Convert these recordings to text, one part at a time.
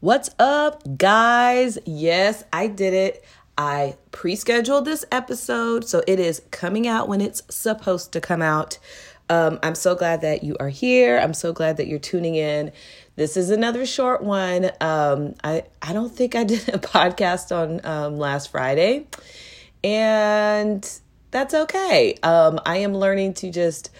What's up, guys? Yes, I did it. I pre scheduled this episode, so it is coming out when it's supposed to come out. Um, I'm so glad that you are here. I'm so glad that you're tuning in. This is another short one. Um, I, I don't think I did a podcast on um, last Friday, and that's okay. Um, I am learning to just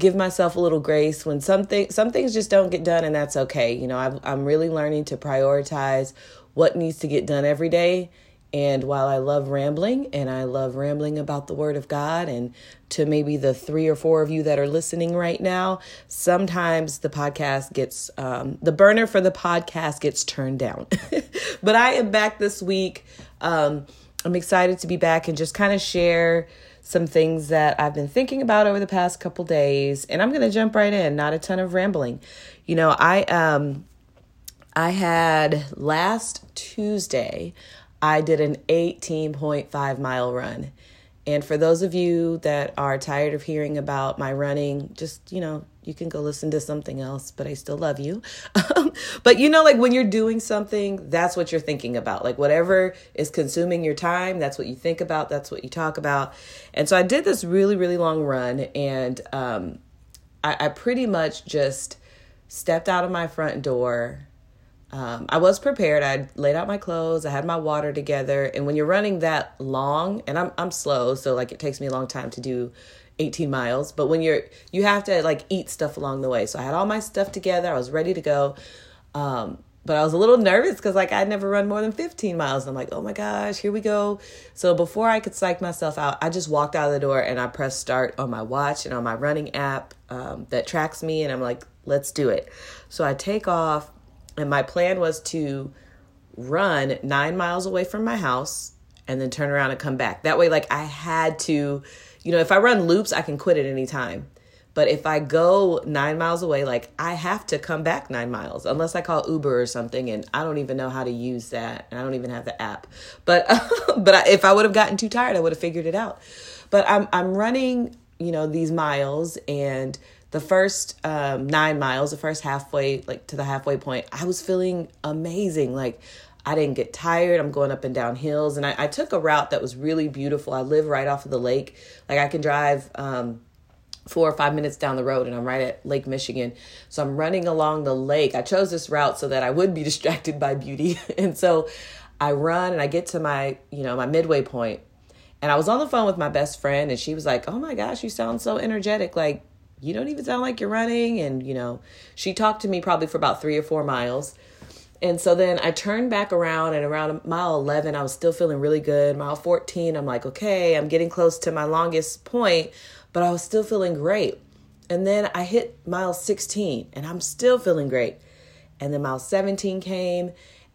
give myself a little grace when something some things just don't get done and that's okay. You know i i'm really learning to prioritize what needs to get done every day. And while i love rambling and i love rambling about the word of god and to maybe the three or four of you that are listening right now sometimes the podcast gets um, the burner for the podcast gets turned down. But i am back this week. Um, i'm excited to be back and just kind of share some things that I've been thinking about over the past couple days, and I'm going to jump right in. Not a ton of rambling. You know, I um I had last Tuesday I did an 18.5 mile run. And for those of you that are tired of hearing about my running, just, you know, you can go listen to something else, but I still love you. but you know, like when you're doing something, that's what you're thinking about. Like whatever is consuming your time, that's what you think about, that's what you talk about. And so I did this really, really long run, and um, I, I pretty much just stepped out of my front door. Um, I was prepared. I laid out my clothes. I had my water together. And when you're running that long, and I'm I'm slow, so like it takes me a long time to do 18 miles but when you're you have to like eat stuff along the way. So i had all my stuff together. I was ready to go. Um, but i was a little nervous because like i'd never run more than 15 miles. And i'm like oh my gosh here we go. So before i could psych myself out i just walked out of the door and i pressed start on my watch and on my running app um, that tracks me and i'm like let's do it. So i take off and my plan was to run nine miles away from my house and then turn around and come back. That way like i had to you know, if I run loops, I can quit at any time. But if I go nine miles away, like I have to come back nine miles unless I call Uber or something, and I don't even know how to use that, and I don't even have the app. But but I, if I would have gotten too tired, I would have figured it out. But I'm I'm running, you know, these miles, and the first um, nine miles, the first halfway, like to the halfway point, I was feeling amazing. Like I didn't get tired. I'm going up and down hills. And I, I, took a route that was really beautiful. I live right off of the lake. Like I can drive um, four or five minutes down the road and I'm right at Lake Michigan. So I'm running along the lake. I chose this route so that I would be distracted by beauty. and so I run and I get to my, you know, my midway point. And I was on the phone with my best friend and she was like, Oh my gosh, you sound so energetic. Like, you don't even sound like you're running. And, you know, she talked to me probably for about three or four miles. And so then I turned back around, and around mile 11, I was still feeling really good. Mile 14, I'm like, okay, I'm getting close to my longest point, but I was still feeling great. And then I hit mile 16, and I'm still feeling great. And then mile 17 came,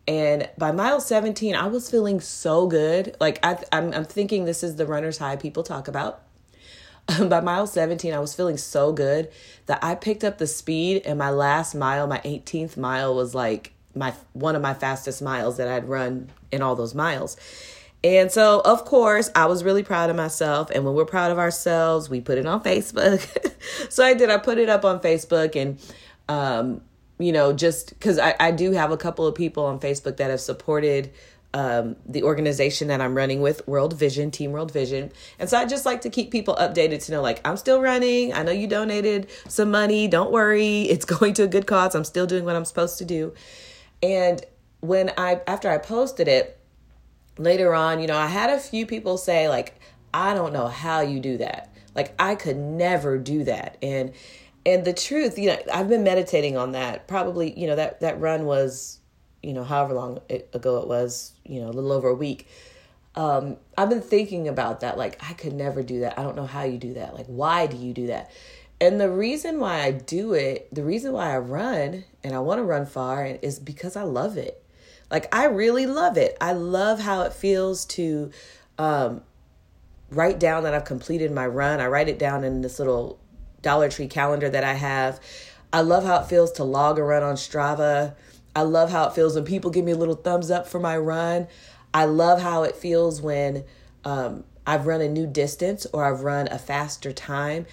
and by mile 17, I was feeling so good. Like I, I'm, I'm thinking this is the runner's high people talk about. by mile 17, I was feeling so good that I picked up the speed, and my last mile, my 18th mile, was like my one of my fastest miles that I'd run in all those miles. And so, of course, I was really proud of myself. And when we're proud of ourselves, we put it on Facebook. so I did. I put it up on Facebook and, um, you know, just because I, I do have a couple of people on Facebook that have supported um, the organization that I'm running with, World Vision, Team World Vision. And so I just like to keep people updated to know, like, I'm still running. I know you donated some money. Don't worry. It's going to a good cause. I'm still doing what I'm supposed to do. And when I after I posted it later on, you know, I had a few people say like I don't know how you do that. Like I could never do that. And and the truth, you know, I've been meditating on that. Probably, you know, that that run was, you know, however long ago it was, you know, a little over a week. Um, I've been thinking about that. Like, I could never do that. I don't know how you do that. Like, why do you do that? And the reason why I do it, the reason why I run and I want to run far is because I love it. Like I really love it. I love how it feels to um, write down that I've completed my run. I write it down in this little Dollar Tree calendar that I have. I love how it feels to log a run on Strava. I love how it feels when people give me a little thumbs up for my run. I love how it feels when um, I've run a new distance or I've run a faster time.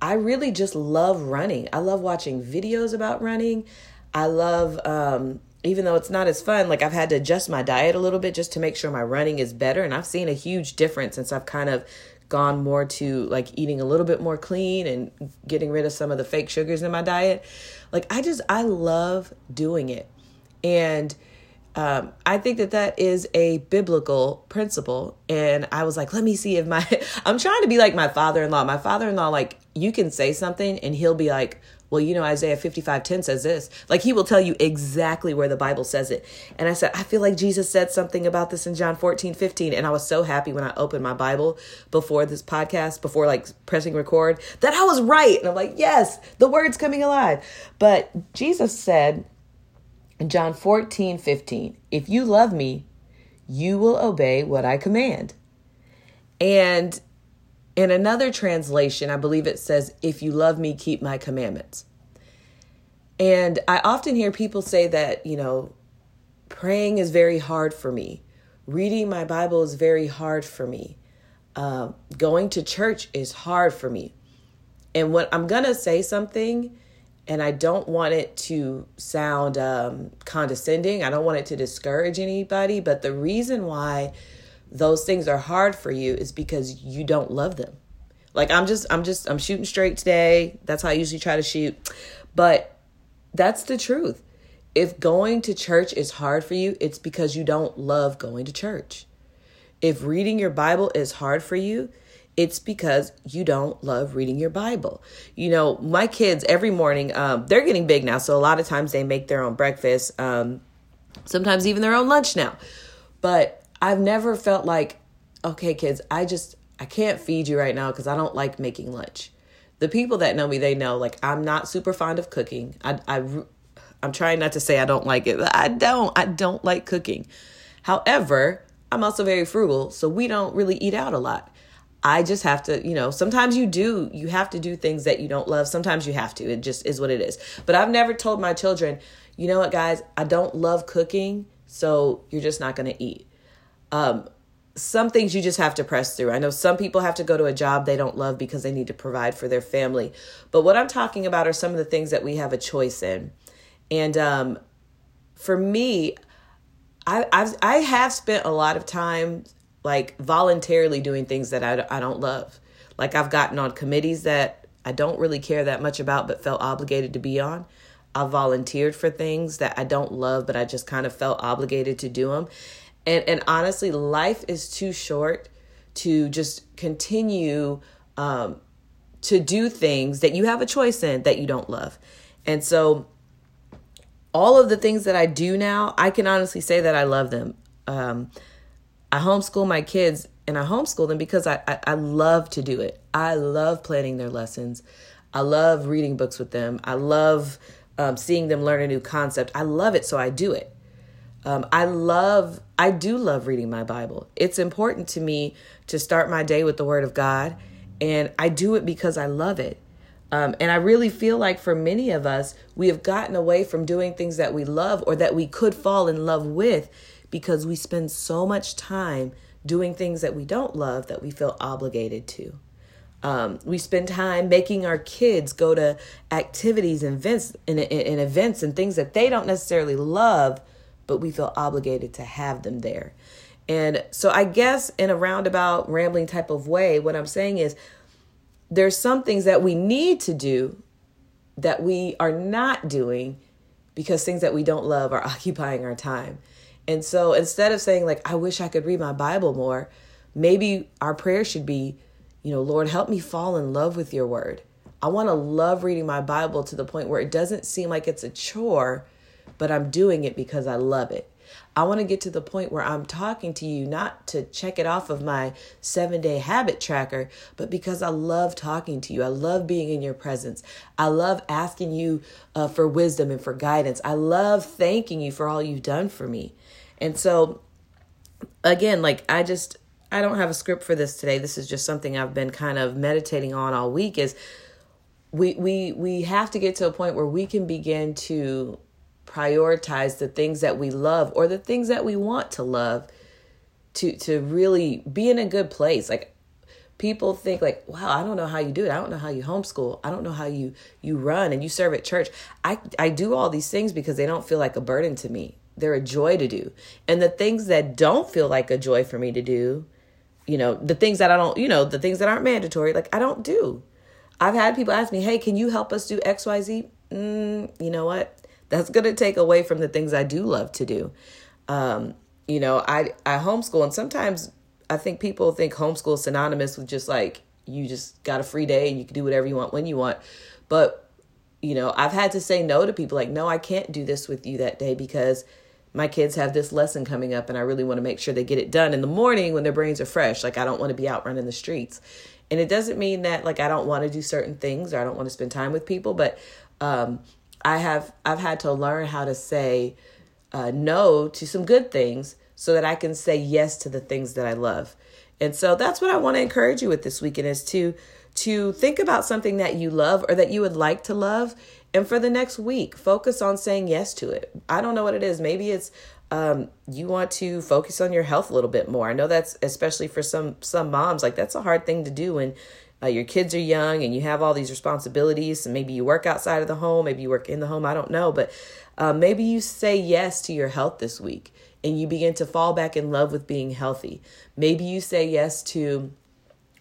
I really just love running. I love watching videos about running. I love um, even though it's not as fun, like I've had to adjust my diet a little bit just to make sure my running is better. And I've seen a huge difference since I've kind of gone more to like eating a little bit more clean and getting rid of some of the fake sugars in my diet. Like I just, I love doing it. And um, I think that that is a biblical principle. And I was like, let me see if my, I'm trying to be like my father in law. My father in law, like, you can say something and he'll be like, well, you know, Isaiah 55 10 says this. Like, he will tell you exactly where the Bible says it. And I said, I feel like Jesus said something about this in John 14 15. And I was so happy when I opened my Bible before this podcast, before like pressing record, that I was right. And I'm like, yes, the word's coming alive. But Jesus said, in John 14, 15, if you love me, you will obey what I command. And in another translation, I believe it says, if you love me, keep my commandments. And I often hear people say that, you know, praying is very hard for me. Reading my Bible is very hard for me. Uh, going to church is hard for me. And when I'm going to say something, and I don't want it to sound um, condescending. I don't want it to discourage anybody. But the reason why those things are hard for you is because you don't love them. Like I'm just, I'm just, I'm shooting straight today. That's how I usually try to shoot. But that's the truth. If going to church is hard for you, it's because you don't love going to church. If reading your Bible is hard for you, it's because you don't love reading your Bible. You know, my kids every morning, um, they're getting big now, so a lot of times they make their own breakfast, um, sometimes even their own lunch now. But I've never felt like, okay, kids, I just I can't feed you right now because I don't like making lunch. The people that know me, they know like I'm not super fond of cooking. I I I'm trying not to say I don't like it, but I don't. I don't like cooking. However, I'm also very frugal, so we don't really eat out a lot. I just have to, you know, sometimes you do, you have to do things that you don't love. Sometimes you have to. It just is what it is. But I've never told my children, you know what, guys, I don't love cooking, so you're just not going to eat. Um, some things you just have to press through. I know some people have to go to a job they don't love because they need to provide for their family. But what I'm talking about are some of the things that we have a choice in. And um, for me, I, I've I have spent a lot of time like voluntarily doing things that I, I don't love. Like I've gotten on committees that I don't really care that much about, but felt obligated to be on. I've volunteered for things that I don't love, but I just kind of felt obligated to do them. And and honestly, life is too short to just continue um, to do things that you have a choice in that you don't love. And so, all of the things that I do now, I can honestly say that I love them. Um, I homeschool my kids and I homeschool them because I, I, I, love to do it. I love planning their lessons. I love reading books with them. I love um, seeing them learn a new concept. I love it, so I do it. Um, I love, I do love reading my Bible. It's important to me to start my day with the Word of God, and I do it because I love it. Um, and I really feel like for many of us, we have gotten away from doing things that we love or that we could fall in love with because we spend so much time doing things that we don't love that we feel obligated to. Um, we spend time making our kids go to activities and events and, and events and things that they don't necessarily love, but we feel obligated to have them there. And so, I guess in a roundabout, rambling type of way, what I'm saying is there's some things that we need to do that we are not doing because things that we don't love are occupying our time. And so instead of saying, like, I wish I could read my Bible more, maybe our prayer should be, you know, Lord, help me fall in love with your word. I want to love reading my Bible to the point where it doesn't seem like it's a chore, but I'm doing it because I love it. I want to get to the point where I'm talking to you not to check it off of my seven day habit tracker, but because I love talking to you. I love being in your presence. I love asking you uh, for wisdom and for guidance. I love thanking you for all you've done for me. And so, again, like I just, I don't have a script for this today. This is just something I've been kind of meditating on all week is we we we have to get to a point where we can begin to prioritize the things that we love or the things that we want to love to to really be in a good place. Like people think like wow i don't know how you do it i don't know how you homeschool i don't know how you you run and you serve at church i i do all these things because they don't feel like a burden to me they're a joy to do. And the things that don't feel like a joy for me to do, you know, the things that I don't, you know, the things that aren't mandatory, like I don't do. I've had people ask me, hey, can you help us do XYZ? Mm, you know what? That's going to take away from the things I do love to do. Um, you know, I, I homeschool, and sometimes I think people think homeschool is synonymous with just like you just got a free day and you can do whatever you want when you want. But, you know, I've had to say no to people like, no, I can't do this with you that day because my kids have this lesson coming up and I really want to make sure they get it done in the morning when their brains are fresh. Like, I don't want to be out running the streets. And it doesn't mean that like I don't want to do certain things or I don't want to spend time with people, but um, I have I've had to learn how to say uh, no to some good things so that I can say yes to the things that I love. And so that's what I want to encourage you with this weekend is to to think about something that you love or that you would like to love and for the next week focus on saying yes to it. I don't know what it is. Maybe it's um, you want to focus on your health a little bit more. I know that's especially for some some moms like that's a hard thing to do when uh, your kids are young and you have all these responsibilities and maybe you work outside of the home, maybe you work in the home, I don't know, but uh, maybe you say yes to your health this week and you begin to fall back in love with being healthy. Maybe you say yes to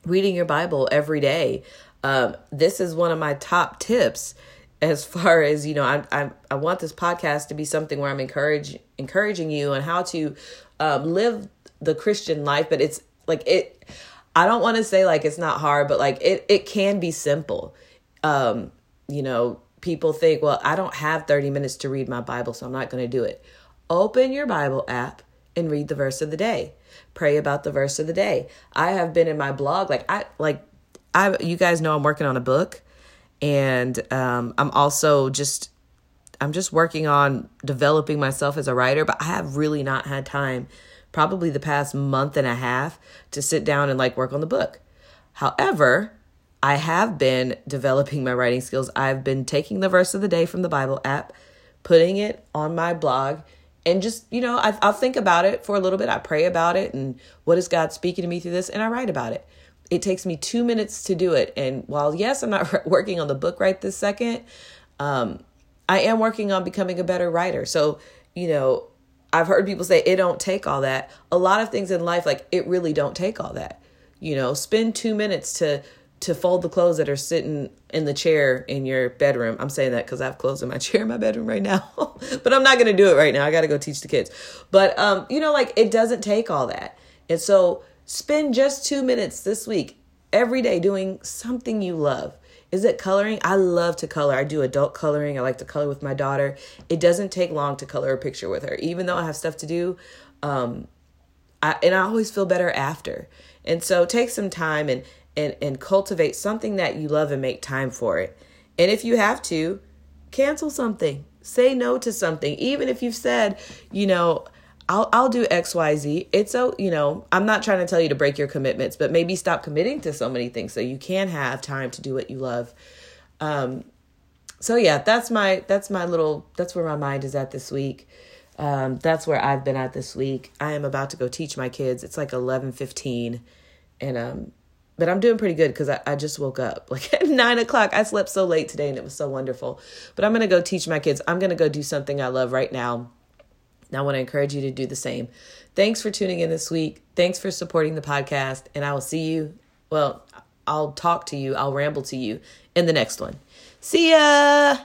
reading your Bible every day. Um, this is one of my top tips as far as you know I, I i want this podcast to be something where i'm encourage, encouraging you on how to um, live the christian life but it's like it i don't want to say like it's not hard but like it it can be simple. Um you know people think well i don't have 30 minutes to read my bible so i'm not going to do it. Open your bible app and read the verse of the day. Pray about the verse of the day. I have been in my blog like i like i you guys know i'm working on a book and um, i'm also just i'm just working on developing myself as a writer but i have really not had time probably the past month and a half to sit down and like work on the book. However i have been developing my writing skills. I've been taking the verse of the day from the bible app putting it on my blog and just you know I, i'll think about it for a little bit. I pray about it and what is god speaking to me through this? And i write about it. It takes me two minutes to do it. And while, yes, I'm not working on the book right this second, um, I am working on becoming a better writer. So, you know, I've heard people say it don't take all that. A lot of things in life, like it really don't take all that. You know, spend two minutes to to fold the clothes that are sitting in the chair in your bedroom. I'm saying that because I have clothes in my chair in my bedroom right now, but I'm not going to do it right now. I got to go teach the kids. But um, you know, like it doesn't take all that, and so Spend just two minutes this week, every day, doing something you love. Is it coloring? I love to color. I do adult coloring. I like to color with my daughter. It doesn't take long to color a picture with her, even though I have stuff to do. Um, I, and I always feel better after. And so take some time and, and, and cultivate something that you love and make time for it. And if you have to, cancel something. Say no to something. Even if you've said, you know, I'll I'll do XYZ. It's so, you know, I'm not trying to tell you to break your commitments, but maybe stop committing to so many things so you can have time to do what you love. Um so yeah, that's my that's my little that's where my mind is at this week. Um that's where I've been at this week. I am about to go teach my kids. It's like 11:15 and um but I'm doing pretty good because I, I just woke up like at nine o'clock. I slept so late today and it was so wonderful. But I'm gonna go teach my kids. I'm gonna go do something I love right now I want to encourage you to do the same. Thanks for tuning in this week. Thanks for supporting the podcast. And I will see you. Well, I'll talk to you, I'll ramble to you in the next one. See ya.